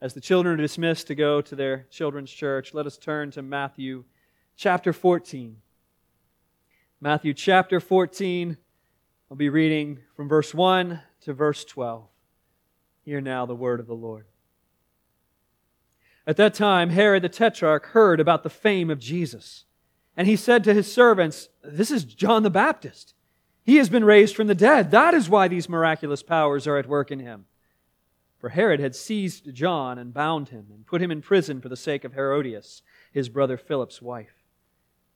As the children are dismissed to go to their children's church, let us turn to Matthew chapter 14. Matthew chapter 14, I'll be reading from verse 1 to verse 12. Hear now the word of the Lord. At that time, Herod the Tetrarch heard about the fame of Jesus. And he said to his servants, This is John the Baptist. He has been raised from the dead. That is why these miraculous powers are at work in him. For Herod had seized John and bound him and put him in prison for the sake of Herodias, his brother Philip's wife,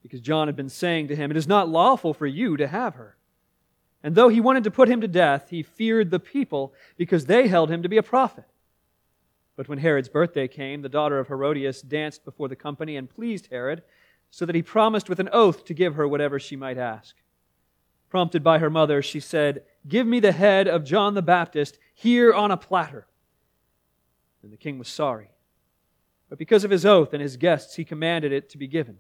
because John had been saying to him, It is not lawful for you to have her. And though he wanted to put him to death, he feared the people because they held him to be a prophet. But when Herod's birthday came, the daughter of Herodias danced before the company and pleased Herod, so that he promised with an oath to give her whatever she might ask. Prompted by her mother, she said, Give me the head of John the Baptist here on a platter. And the king was sorry. But because of his oath and his guests, he commanded it to be given.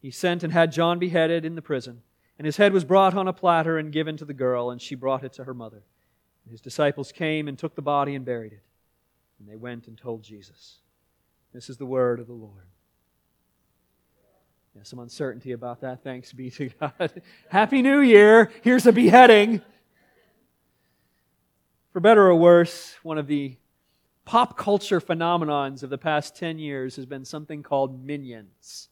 He sent and had John beheaded in the prison, and his head was brought on a platter and given to the girl, and she brought it to her mother. And his disciples came and took the body and buried it. And they went and told Jesus. This is the word of the Lord. Yeah, some uncertainty about that. Thanks be to God. Happy New Year. Here's a beheading. For better or worse, one of the pop culture phenomenons of the past 10 years has been something called minions.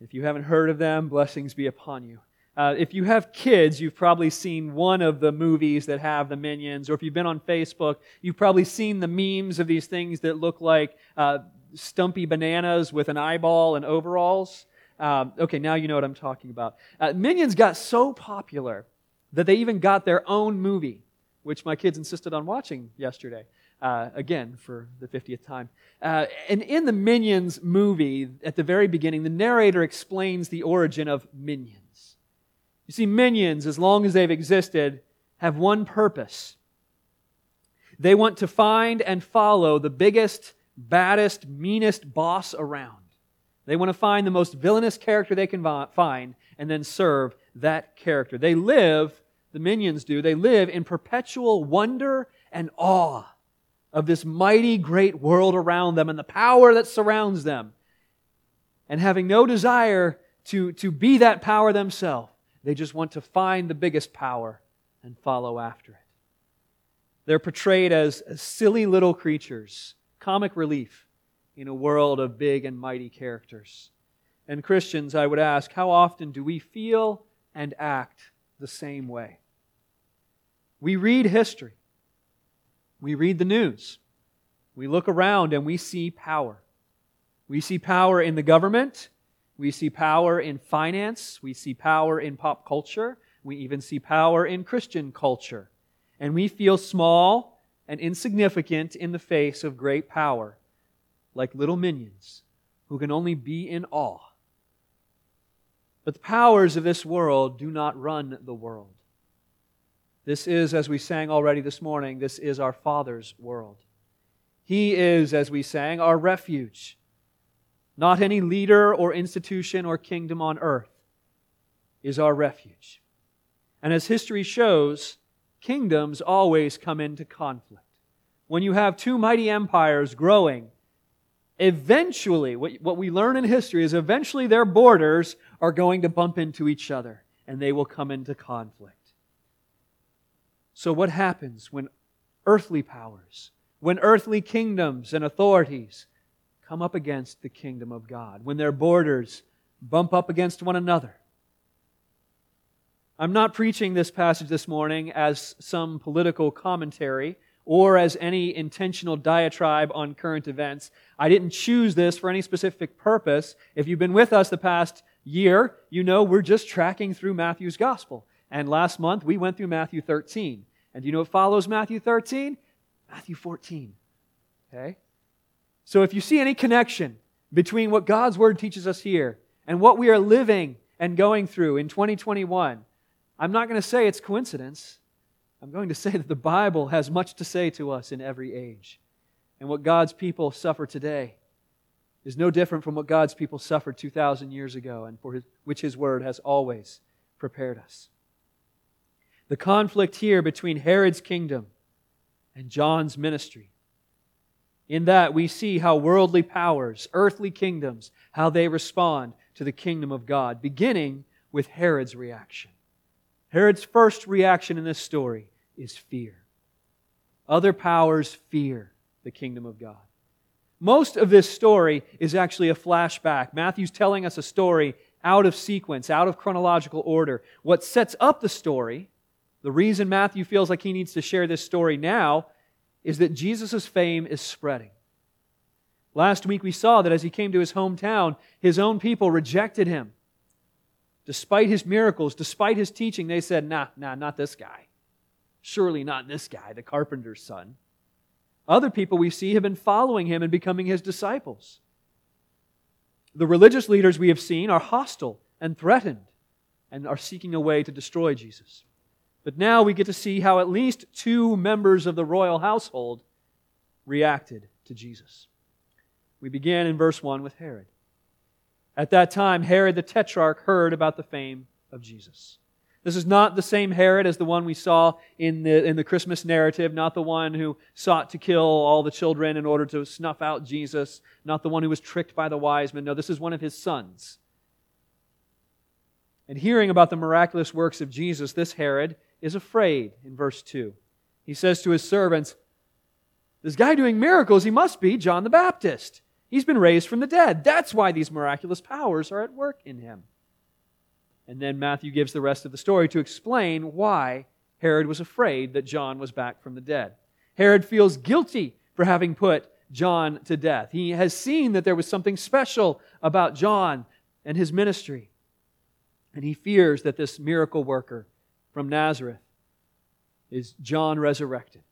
If you haven't heard of them, blessings be upon you. Uh, if you have kids, you've probably seen one of the movies that have the minions, or if you've been on Facebook, you've probably seen the memes of these things that look like uh, stumpy bananas with an eyeball and overalls. Um, okay, now you know what I'm talking about. Uh, minions got so popular that they even got their own movie, which my kids insisted on watching yesterday uh, again for the 50th time. Uh, and in the Minions movie, at the very beginning, the narrator explains the origin of minions. You see, minions, as long as they've existed, have one purpose. They want to find and follow the biggest, baddest, meanest boss around. They want to find the most villainous character they can find and then serve that character. They live, the minions do, they live in perpetual wonder and awe of this mighty great world around them and the power that surrounds them. And having no desire to, to be that power themselves, they just want to find the biggest power and follow after it. They're portrayed as, as silly little creatures, comic relief in a world of big and mighty characters. And Christians, I would ask, how often do we feel and act the same way? We read history. We read the news. We look around and we see power. We see power in the government. We see power in finance. We see power in pop culture. We even see power in Christian culture. And we feel small and insignificant in the face of great power, like little minions who can only be in awe. But the powers of this world do not run the world. This is, as we sang already this morning, this is our Father's world. He is, as we sang, our refuge. Not any leader or institution or kingdom on earth is our refuge. And as history shows, kingdoms always come into conflict. When you have two mighty empires growing, eventually, what we learn in history is eventually their borders are going to bump into each other and they will come into conflict. So, what happens when earthly powers, when earthly kingdoms and authorities come up against the kingdom of God, when their borders bump up against one another? I'm not preaching this passage this morning as some political commentary or as any intentional diatribe on current events. I didn't choose this for any specific purpose. If you've been with us the past year, you know we're just tracking through Matthew's gospel. And last month we went through Matthew 13. And you know what follows Matthew 13? Matthew 14. Okay? So if you see any connection between what God's Word teaches us here and what we are living and going through in 2021, I'm not going to say it's coincidence. I'm going to say that the Bible has much to say to us in every age. And what God's people suffer today is no different from what God's people suffered 2,000 years ago and for which His Word has always prepared us. The conflict here between Herod's kingdom and John's ministry In that, we see how worldly powers, earthly kingdoms, how they respond to the kingdom of God, beginning with Herod's reaction. Herod's first reaction in this story is fear. Other powers fear the kingdom of God. Most of this story is actually a flashback. Matthew's telling us a story out of sequence, out of chronological order. What sets up the story, the reason Matthew feels like he needs to share this story now, is that Jesus' fame is spreading. Last week we saw that as he came to his hometown, his own people rejected him. Despite his miracles, despite his teaching, they said, nah, nah, not this guy. Surely not this guy, the carpenter's son. Other people we see have been following him and becoming his disciples. The religious leaders we have seen are hostile and threatened and are seeking a way to destroy Jesus. But now we get to see how at least two members of the royal household reacted to Jesus. We begin in verse 1 with Herod. At that time, Herod the Tetrarch heard about the fame of Jesus. This is not the same Herod as the one we saw in the, in the Christmas narrative, not the one who sought to kill all the children in order to snuff out Jesus, not the one who was tricked by the wise men. No, this is one of his sons. And hearing about the miraculous works of Jesus, this Herod is afraid in verse 2. He says to his servants, This guy doing miracles, he must be John the Baptist. He's been raised from the dead. That's why these miraculous powers are at work in him. And then Matthew gives the rest of the story to explain why Herod was afraid that John was back from the dead. Herod feels guilty for having put John to death. He has seen that there was something special about John and his ministry. And he fears that this miracle worker from Nazareth is John resurrected.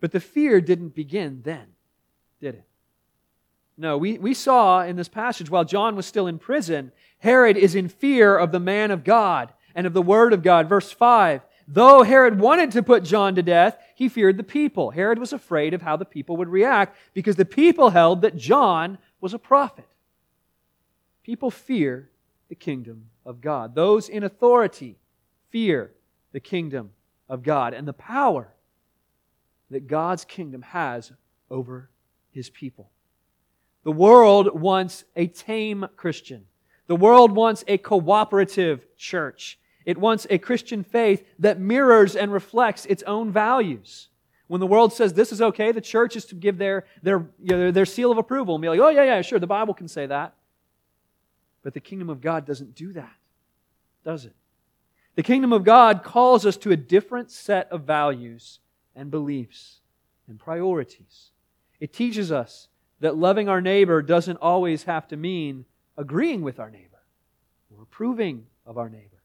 But the fear didn't begin then, did it? No, we, we saw in this passage while John was still in prison, Herod is in fear of the man of God and of the word of God. Verse 5 Though Herod wanted to put John to death, he feared the people. Herod was afraid of how the people would react because the people held that John was a prophet. People fear the kingdom of God. Those in authority fear the kingdom of God and the power that God's kingdom has over his people. The world wants a tame Christian. The world wants a cooperative church. It wants a Christian faith that mirrors and reflects its own values. When the world says this is okay, the church is to give their, their, you know, their seal of approval and be like, oh, yeah, yeah, sure, the Bible can say that. But the kingdom of God doesn't do that, does it? The kingdom of God calls us to a different set of values and beliefs and priorities. It teaches us that loving our neighbor doesn't always have to mean agreeing with our neighbor or approving of our neighbor.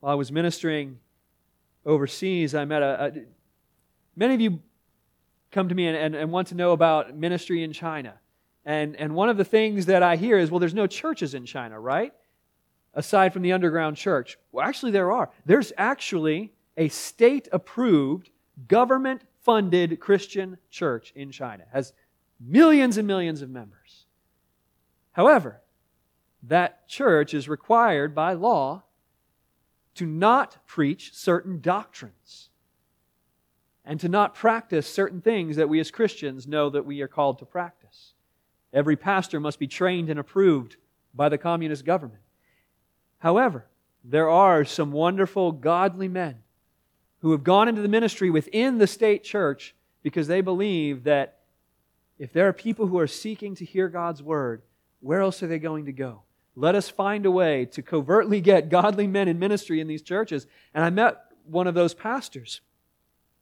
While I was ministering overseas, I met a. a many of you come to me and, and, and want to know about ministry in China. And, and one of the things that I hear is, well, there's no churches in China, right? Aside from the underground church. Well, actually, there are. There's actually a state approved, government funded Christian church in China. Has millions and millions of members. However, that church is required by law to not preach certain doctrines and to not practice certain things that we as Christians know that we are called to practice. Every pastor must be trained and approved by the communist government. However, there are some wonderful, godly men who have gone into the ministry within the state church because they believe that if there are people who are seeking to hear God's word, where else are they going to go? Let us find a way to covertly get godly men in ministry in these churches. And I met one of those pastors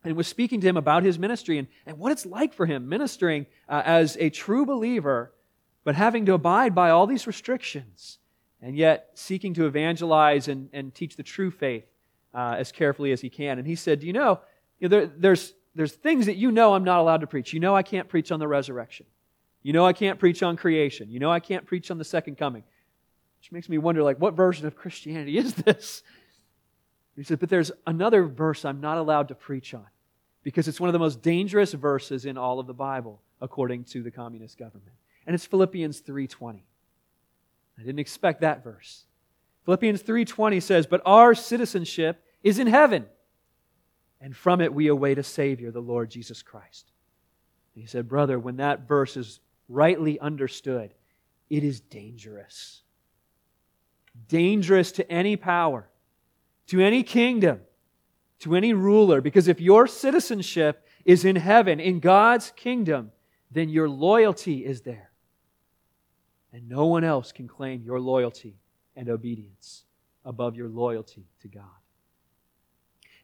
and was speaking to him about his ministry and, and what it's like for him ministering uh, as a true believer, but having to abide by all these restrictions and yet seeking to evangelize and, and teach the true faith uh, as carefully as he can. And he said, Do you know, you know there, there's there's things that you know I'm not allowed to preach. You know I can't preach on the resurrection. You know I can't preach on creation. You know I can't preach on the second coming. Which makes me wonder, like, what version of Christianity is this? He said, but there's another verse I'm not allowed to preach on because it's one of the most dangerous verses in all of the Bible, according to the communist government. And it's Philippians 3.20. I didn't expect that verse. Philippians 3.20 says, But our citizenship is in heaven and from it we await a Savior, the Lord Jesus Christ. He said, Brother, when that verse is rightly understood, it is dangerous. Dangerous to any power, to any kingdom, to any ruler, because if your citizenship is in heaven, in God's kingdom, then your loyalty is there. And no one else can claim your loyalty and obedience above your loyalty to God.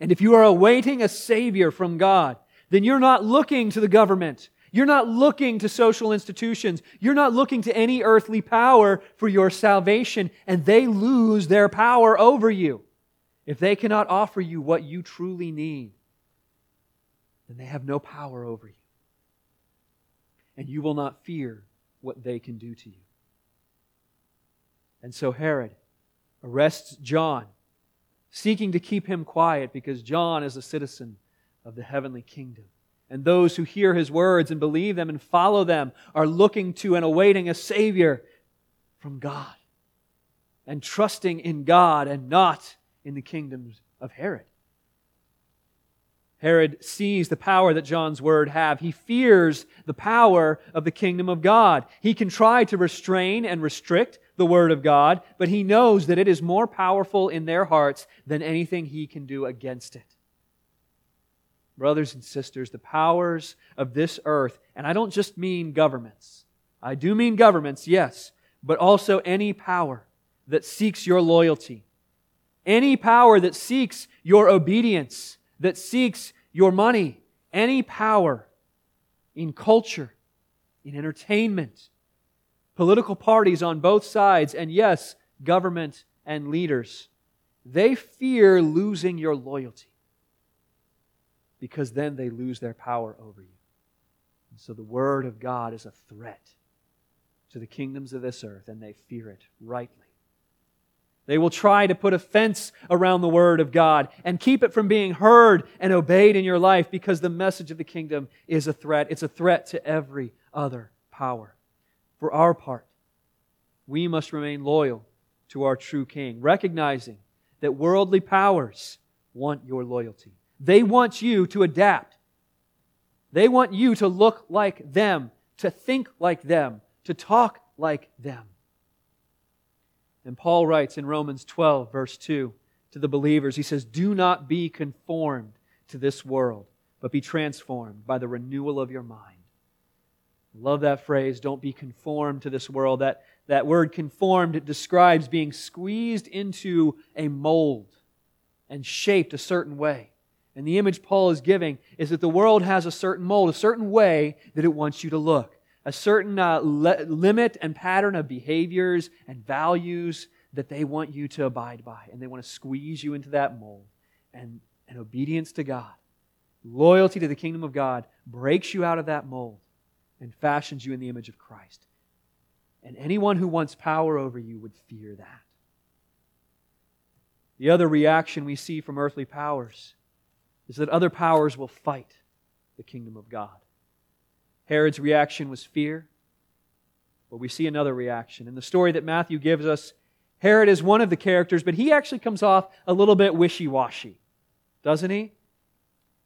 And if you are awaiting a Savior from God, then you're not looking to the government. You're not looking to social institutions. You're not looking to any earthly power for your salvation, and they lose their power over you. If they cannot offer you what you truly need, then they have no power over you. And you will not fear what they can do to you. And so Herod arrests John, seeking to keep him quiet because John is a citizen of the heavenly kingdom. And those who hear his words and believe them and follow them are looking to and awaiting a Savior from God and trusting in God and not in the kingdoms of Herod. Herod sees the power that John's word have. He fears the power of the kingdom of God. He can try to restrain and restrict the word of God, but he knows that it is more powerful in their hearts than anything he can do against it. Brothers and sisters, the powers of this earth, and I don't just mean governments. I do mean governments, yes, but also any power that seeks your loyalty, any power that seeks your obedience, that seeks your money, any power in culture, in entertainment, political parties on both sides, and yes, government and leaders, they fear losing your loyalty because then they lose their power over you. And so the Word of God is a threat to the kingdoms of this earth, and they fear it rightly. They will try to put a fence around the Word of God and keep it from being heard and obeyed in your life because the message of the kingdom is a threat. It's a threat to every other power. For our part, we must remain loyal to our true King, recognizing that worldly powers want your loyalty. They want you to adapt. They want you to look like them, to think like them, to talk like them. And Paul writes in Romans 12, verse 2, to the believers, he says, Do not be conformed to this world, but be transformed by the renewal of your mind. Love that phrase, don't be conformed to this world. That, that word conformed describes being squeezed into a mold and shaped a certain way. And the image Paul is giving is that the world has a certain mold, a certain way that it wants you to look a certain uh, le- limit and pattern of behaviors and values that they want you to abide by. And they want to squeeze you into that mold. And, and obedience to God, loyalty to the kingdom of God, breaks you out of that mold and fashions you in the image of Christ. And anyone who wants power over you would fear that. The other reaction we see from earthly powers is that other powers will fight the kingdom of God. Herod's reaction was fear. But we see another reaction. In the story that Matthew gives us, Herod is one of the characters, but he actually comes off a little bit wishy washy, doesn't he?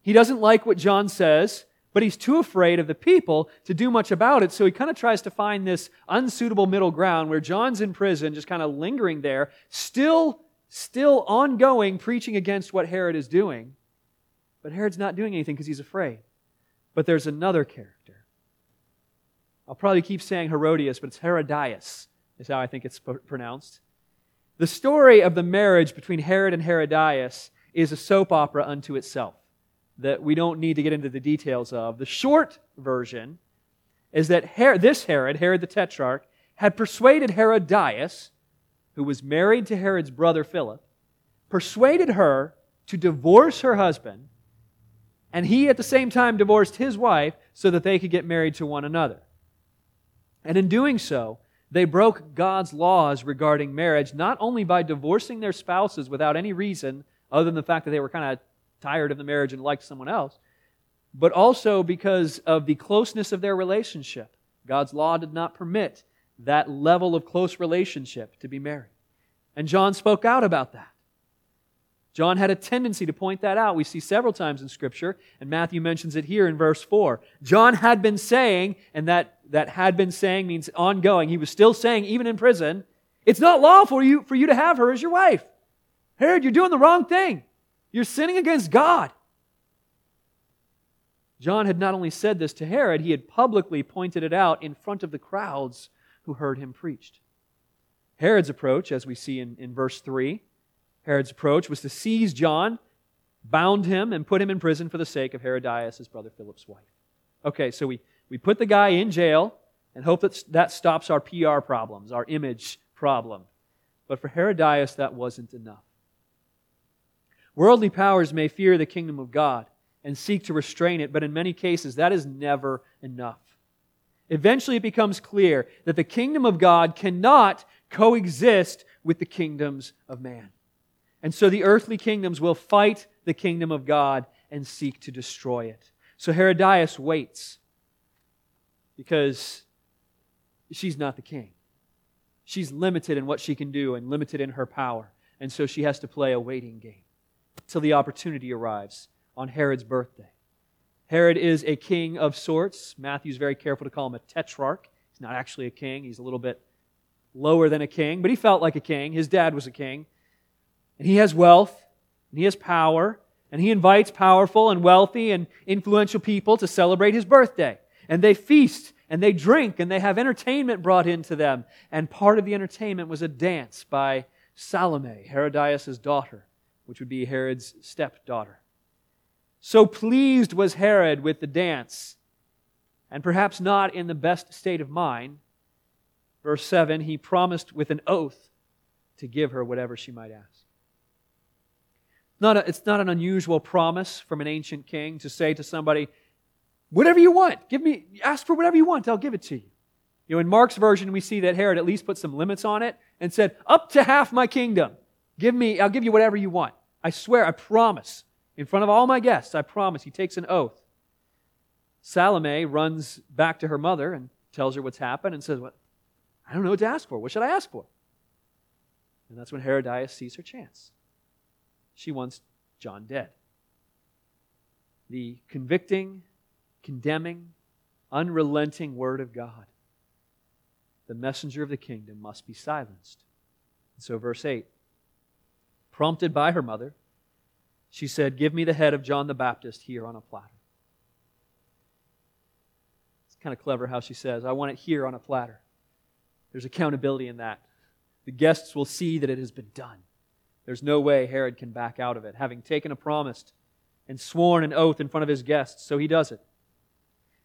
He doesn't like what John says, but he's too afraid of the people to do much about it, so he kind of tries to find this unsuitable middle ground where John's in prison, just kind of lingering there, still, still ongoing, preaching against what Herod is doing. But Herod's not doing anything because he's afraid. But there's another character I'll probably keep saying Herodias, but it's Herodias, is how I think it's pronounced. The story of the marriage between Herod and Herodias is a soap opera unto itself that we don't need to get into the details of. The short version is that Her- this Herod, Herod the Tetrarch, had persuaded Herodias, who was married to Herod's brother Philip, persuaded her to divorce her husband, and he at the same time divorced his wife so that they could get married to one another. And in doing so, they broke God's laws regarding marriage, not only by divorcing their spouses without any reason, other than the fact that they were kind of tired of the marriage and liked someone else, but also because of the closeness of their relationship. God's law did not permit that level of close relationship to be married. And John spoke out about that. John had a tendency to point that out. We see several times in Scripture, and Matthew mentions it here in verse 4. John had been saying, and that, that had been saying means ongoing. He was still saying, even in prison, it's not lawful for you, for you to have her as your wife. Herod, you're doing the wrong thing. You're sinning against God. John had not only said this to Herod, he had publicly pointed it out in front of the crowds who heard him preached. Herod's approach, as we see in, in verse 3, Herod's approach was to seize John, bound him, and put him in prison for the sake of Herodias, his brother Philip's wife. Okay, so we, we put the guy in jail and hope that that stops our PR problems, our image problem. But for Herodias, that wasn't enough. Worldly powers may fear the kingdom of God and seek to restrain it, but in many cases, that is never enough. Eventually, it becomes clear that the kingdom of God cannot coexist with the kingdoms of man. And so the earthly kingdoms will fight the kingdom of God and seek to destroy it. So Herodias waits because she's not the king. She's limited in what she can do and limited in her power. And so she has to play a waiting game till the opportunity arrives on Herod's birthday. Herod is a king of sorts. Matthew's very careful to call him a tetrarch. He's not actually a king, he's a little bit lower than a king, but he felt like a king. His dad was a king. And he has wealth, and he has power, and he invites powerful and wealthy and influential people to celebrate his birthday. And they feast and they drink and they have entertainment brought into them. And part of the entertainment was a dance by Salome, Herodias' daughter, which would be Herod's stepdaughter. So pleased was Herod with the dance, and perhaps not in the best state of mind. Verse 7 he promised with an oath to give her whatever she might ask. Not a, it's not an unusual promise from an ancient king to say to somebody, whatever you want, give me, ask for whatever you want, I'll give it to you. You know, in Mark's version, we see that Herod at least put some limits on it and said, up to half my kingdom. Give me, I'll give you whatever you want. I swear, I promise. In front of all my guests, I promise. He takes an oath. Salome runs back to her mother and tells her what's happened and says, What? I don't know what to ask for. What should I ask for? And that's when Herodias sees her chance. She wants John dead. The convicting, condemning, unrelenting word of God. The messenger of the kingdom must be silenced. And so, verse 8 prompted by her mother, she said, Give me the head of John the Baptist here on a platter. It's kind of clever how she says, I want it here on a platter. There's accountability in that. The guests will see that it has been done. There's no way Herod can back out of it, having taken a promise and sworn an oath in front of his guests, so he does it.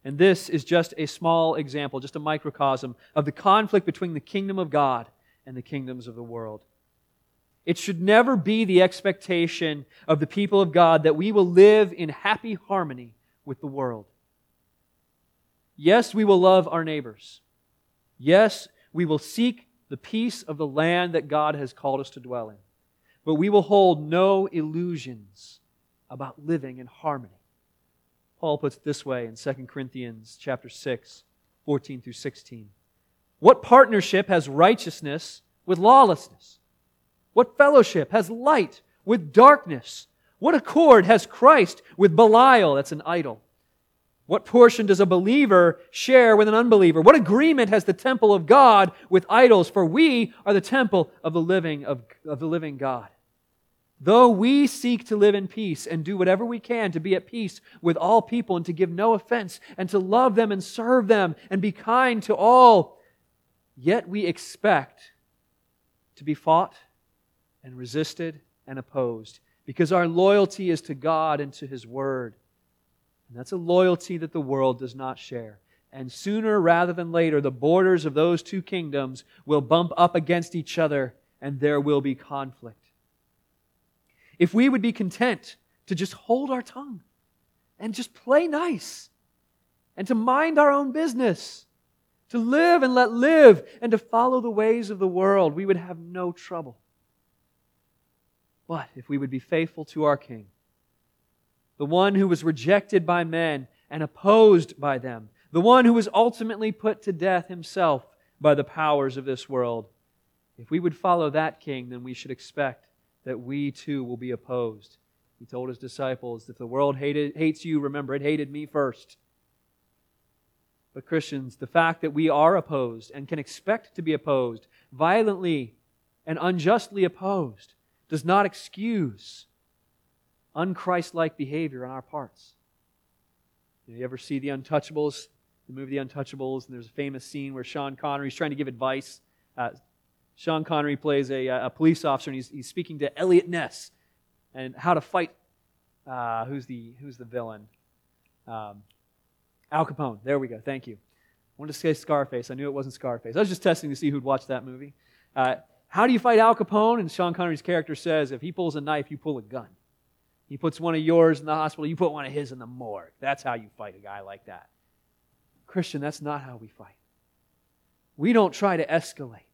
And this is just a small example, just a microcosm of the conflict between the kingdom of God and the kingdoms of the world. It should never be the expectation of the people of God that we will live in happy harmony with the world. Yes, we will love our neighbors. Yes, we will seek the peace of the land that God has called us to dwell in but we will hold no illusions about living in harmony. Paul puts it this way in 2 Corinthians chapter 6, 14 through 16. What partnership has righteousness with lawlessness? What fellowship has light with darkness? What accord has Christ with Belial? That's an idol. What portion does a believer share with an unbeliever? What agreement has the temple of God with idols? For we are the temple of the living, of, of the living God. Though we seek to live in peace and do whatever we can to be at peace with all people and to give no offense and to love them and serve them and be kind to all, yet we expect to be fought and resisted and opposed because our loyalty is to God and to His Word. And that's a loyalty that the world does not share. And sooner rather than later, the borders of those two kingdoms will bump up against each other and there will be conflict if we would be content to just hold our tongue and just play nice and to mind our own business, to live and let live and to follow the ways of the world, we would have no trouble. But if we would be faithful to our King, the one who was rejected by men and opposed by them, the one who was ultimately put to death himself by the powers of this world, if we would follow that King, then we should expect that we too will be opposed. He told his disciples, If the world hated, hates you, remember, it hated me first. But, Christians, the fact that we are opposed and can expect to be opposed, violently and unjustly opposed, does not excuse unchristlike behavior on our parts. You, ever see The Untouchables? The movie The Untouchables, and there's a famous scene where Sean Connery's trying to give advice. Uh, Sean Connery plays a, a police officer, and he's, he's speaking to Eliot Ness and how to fight. Uh, who's the who's the villain? Um, Al Capone. There we go. Thank you. I wanted to say Scarface. I knew it wasn't Scarface. I was just testing to see who'd watch that movie. Uh, how do you fight Al Capone? And Sean Connery's character says, if he pulls a knife, you pull a gun. He puts one of yours in the hospital, you put one of his in the morgue. That's how you fight a guy like that. Christian, that's not how we fight. We don't try to escalate.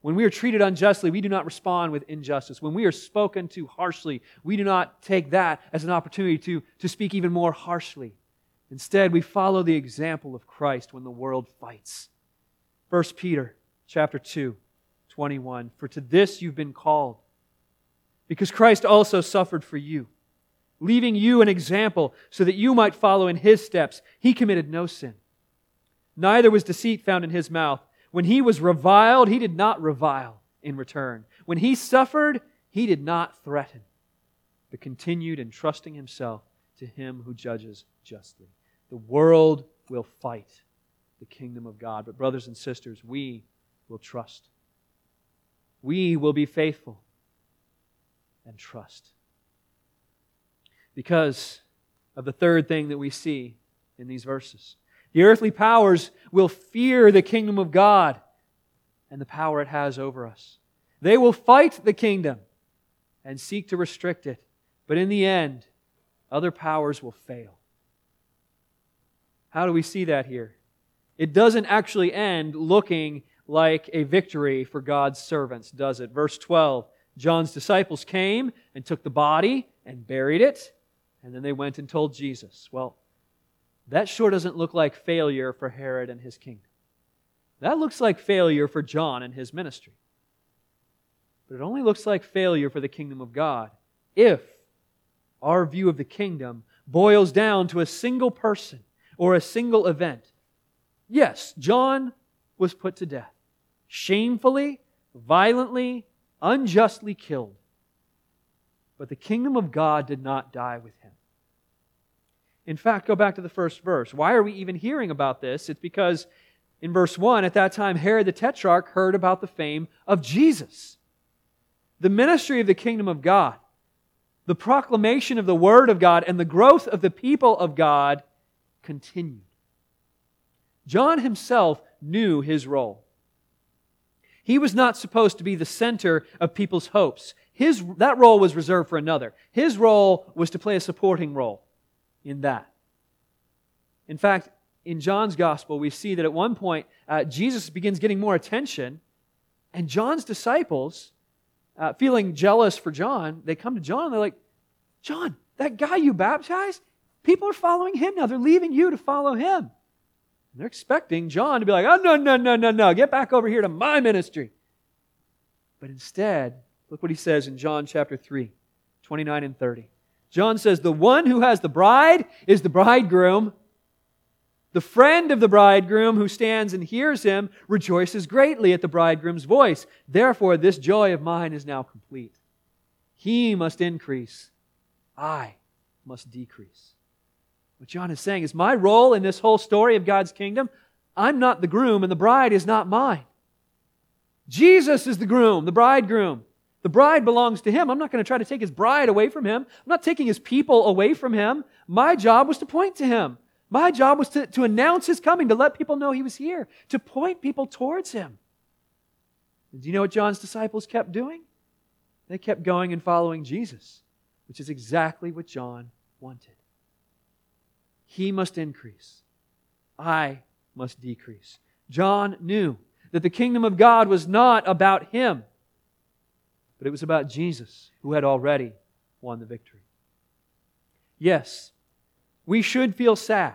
When we are treated unjustly, we do not respond with injustice. When we are spoken to harshly, we do not take that as an opportunity to, to speak even more harshly. Instead, we follow the example of Christ when the world fights. 1 Peter chapter 2, 21. For to this you've been called, because Christ also suffered for you, leaving you an example so that you might follow in his steps. He committed no sin. Neither was deceit found in his mouth. When he was reviled, he did not revile in return. When he suffered, he did not threaten, but continued entrusting himself to him who judges justly. The world will fight the kingdom of God, but brothers and sisters, we will trust. We will be faithful and trust. Because of the third thing that we see in these verses. The earthly powers will fear the kingdom of God and the power it has over us. They will fight the kingdom and seek to restrict it. But in the end, other powers will fail. How do we see that here? It doesn't actually end looking like a victory for God's servants, does it? Verse 12 John's disciples came and took the body and buried it, and then they went and told Jesus. Well, that sure doesn't look like failure for Herod and his kingdom. That looks like failure for John and his ministry. But it only looks like failure for the kingdom of God if our view of the kingdom boils down to a single person or a single event. Yes, John was put to death, shamefully, violently, unjustly killed. But the kingdom of God did not die with him. In fact, go back to the first verse. Why are we even hearing about this? It's because in verse 1, at that time, Herod the Tetrarch heard about the fame of Jesus. The ministry of the kingdom of God, the proclamation of the word of God, and the growth of the people of God continued. John himself knew his role. He was not supposed to be the center of people's hopes. His, that role was reserved for another. His role was to play a supporting role in that. In fact, in John's gospel, we see that at one point, uh, Jesus begins getting more attention, and John's disciples, uh, feeling jealous for John, they come to John and they're like, John, that guy you baptized, people are following him now. They're leaving you to follow him. They're expecting John to be like, oh, no, no, no, no, no, get back over here to my ministry. But instead, look what he says in John chapter 3, 29 and 30. John says, The one who has the bride is the bridegroom. The friend of the bridegroom who stands and hears him rejoices greatly at the bridegroom's voice. Therefore, this joy of mine is now complete. He must increase, I must decrease. What John is saying is, my role in this whole story of God's kingdom, I'm not the groom, and the bride is not mine. Jesus is the groom, the bridegroom. The bride belongs to him. I'm not going to try to take his bride away from him. I'm not taking his people away from him. My job was to point to him. My job was to, to announce his coming, to let people know he was here, to point people towards him. And do you know what John's disciples kept doing? They kept going and following Jesus, which is exactly what John wanted. He must increase. I must decrease. John knew that the kingdom of God was not about him but it was about Jesus who had already won the victory. Yes, we should feel sad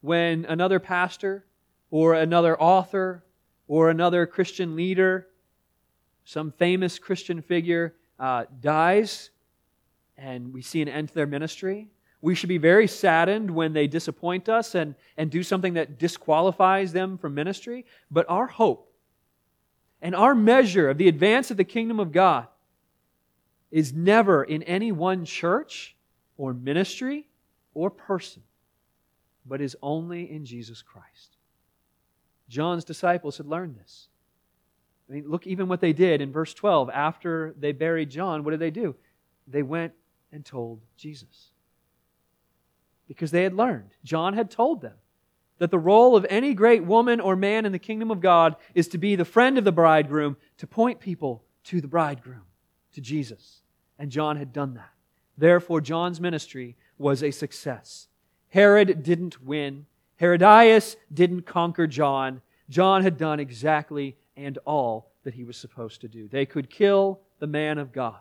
when another pastor or another author or another Christian leader some famous Christian figure uh, dies and we see an end to their ministry. We should be very saddened when they disappoint us and, and do something that disqualifies them from ministry. But our hope and our measure of the advance of the kingdom of God is never in any one church or ministry or person, but is only in Jesus Christ. John's disciples had learned this. I mean, look even what they did in verse 12. After they buried John, what did they do? They went and told Jesus. Because they had learned. John had told them that the role of any great woman or man in the kingdom of God is to be the friend of the bridegroom, to point people to the bridegroom, to Jesus. And John had done that. Therefore, John's ministry was a success. Herod didn't win. Herodias didn't conquer John. John had done exactly and all that he was supposed to do. They could kill the man of God,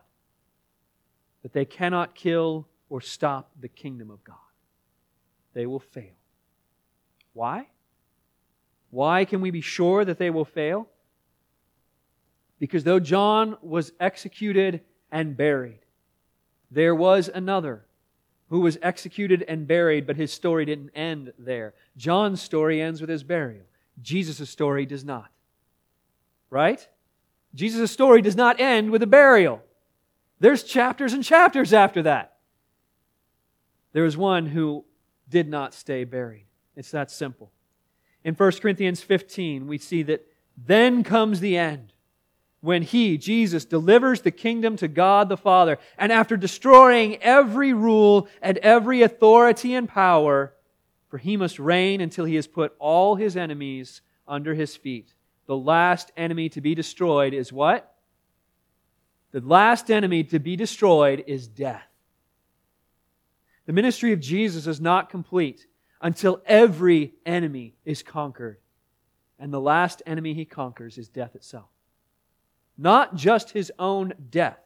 but they cannot kill or stop the kingdom of God. They will fail. Why? Why can we be sure that they will fail? Because though John was executed and buried, there was another who was executed and buried, but his story didn't end there. John's story ends with his burial. Jesus' story does not. Right? Jesus' story does not end with a burial. There's chapters and chapters after that. There is one who did not stay buried. It's that simple. In 1 Corinthians 15, we see that then comes the end when he, Jesus, delivers the kingdom to God the Father. And after destroying every rule and every authority and power, for he must reign until he has put all his enemies under his feet. The last enemy to be destroyed is what? The last enemy to be destroyed is death. The ministry of Jesus is not complete until every enemy is conquered. And the last enemy he conquers is death itself. Not just his own death,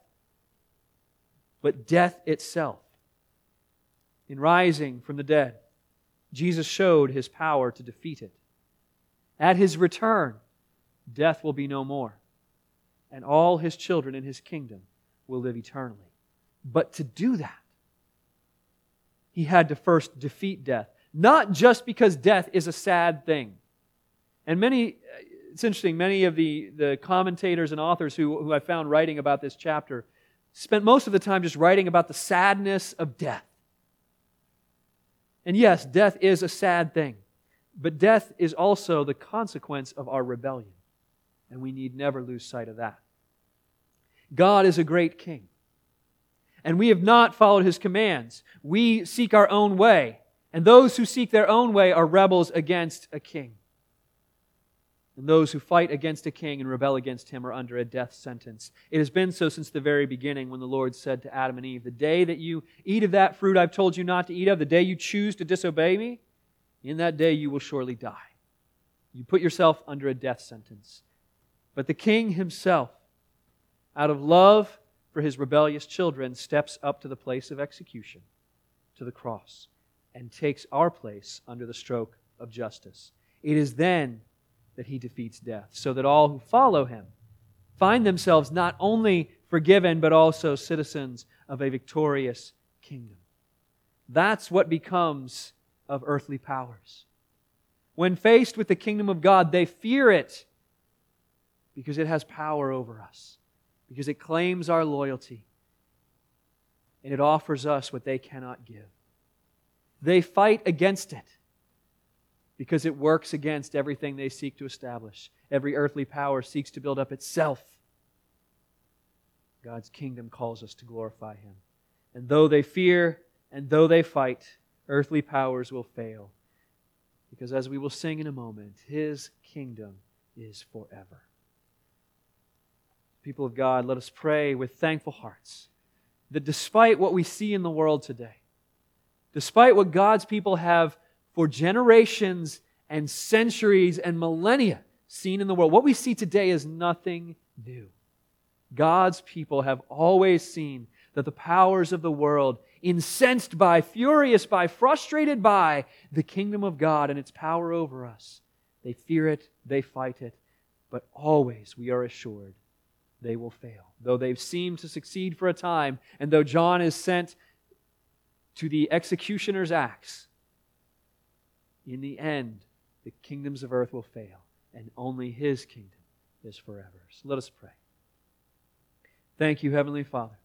but death itself. In rising from the dead, Jesus showed his power to defeat it. At his return, death will be no more, and all his children in his kingdom will live eternally. But to do that, he had to first defeat death not just because death is a sad thing. And many, it's interesting, many of the, the commentators and authors who, who I found writing about this chapter spent most of the time just writing about the sadness of death. And yes, death is a sad thing, but death is also the consequence of our rebellion. And we need never lose sight of that. God is a great king. And we have not followed his commands. We seek our own way. And those who seek their own way are rebels against a king. And those who fight against a king and rebel against him are under a death sentence. It has been so since the very beginning when the Lord said to Adam and Eve, The day that you eat of that fruit I've told you not to eat of, the day you choose to disobey me, in that day you will surely die. You put yourself under a death sentence. But the king himself, out of love for his rebellious children, steps up to the place of execution, to the cross and takes our place under the stroke of justice. It is then that he defeats death, so that all who follow him find themselves not only forgiven, but also citizens of a victorious kingdom. That's what becomes of earthly powers. When faced with the kingdom of God, they fear it because it has power over us, because it claims our loyalty, and it offers us what they cannot give. They fight against it because it works against everything they seek to establish. Every earthly power seeks to build up itself. God's kingdom calls us to glorify Him. And though they fear and though they fight, earthly powers will fail. Because as we will sing in a moment, His kingdom is forever. People of God, let us pray with thankful hearts that despite what we see in the world today, despite what God's people have for generations and centuries and millennia seen in the world, what we see today is nothing new. God's people have always seen that the powers of the world, incensed by, furious by, frustrated by the kingdom of God and its power over us, they fear it, they fight it, but always we are assured they will fail. Though they've seemed to succeed for a time, and though John is sent to the executioner's axe, in the end, the kingdoms of earth will fail, and only his kingdom is forever. So let us pray. Thank you, Heavenly Father,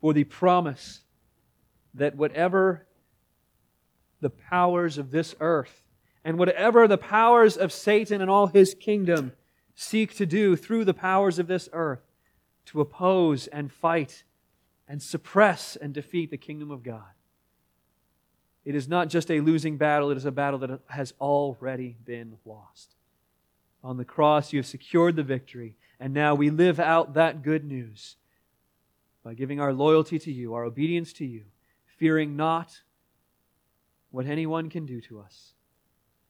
for the promise that whatever the powers of this earth and whatever the powers of Satan and all his kingdom seek to do through the powers of this earth to oppose and fight and suppress and defeat the kingdom of God. It is not just a losing battle, it is a battle that has already been lost. On the cross, you have secured the victory, and now we live out that good news by giving our loyalty to you, our obedience to you, fearing not what anyone can do to us,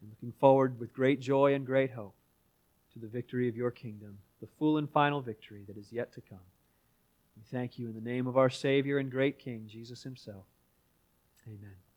and looking forward with great joy and great hope to the victory of your kingdom, the full and final victory that is yet to come. We thank you in the name of our Savior and great King, Jesus Himself. Amen.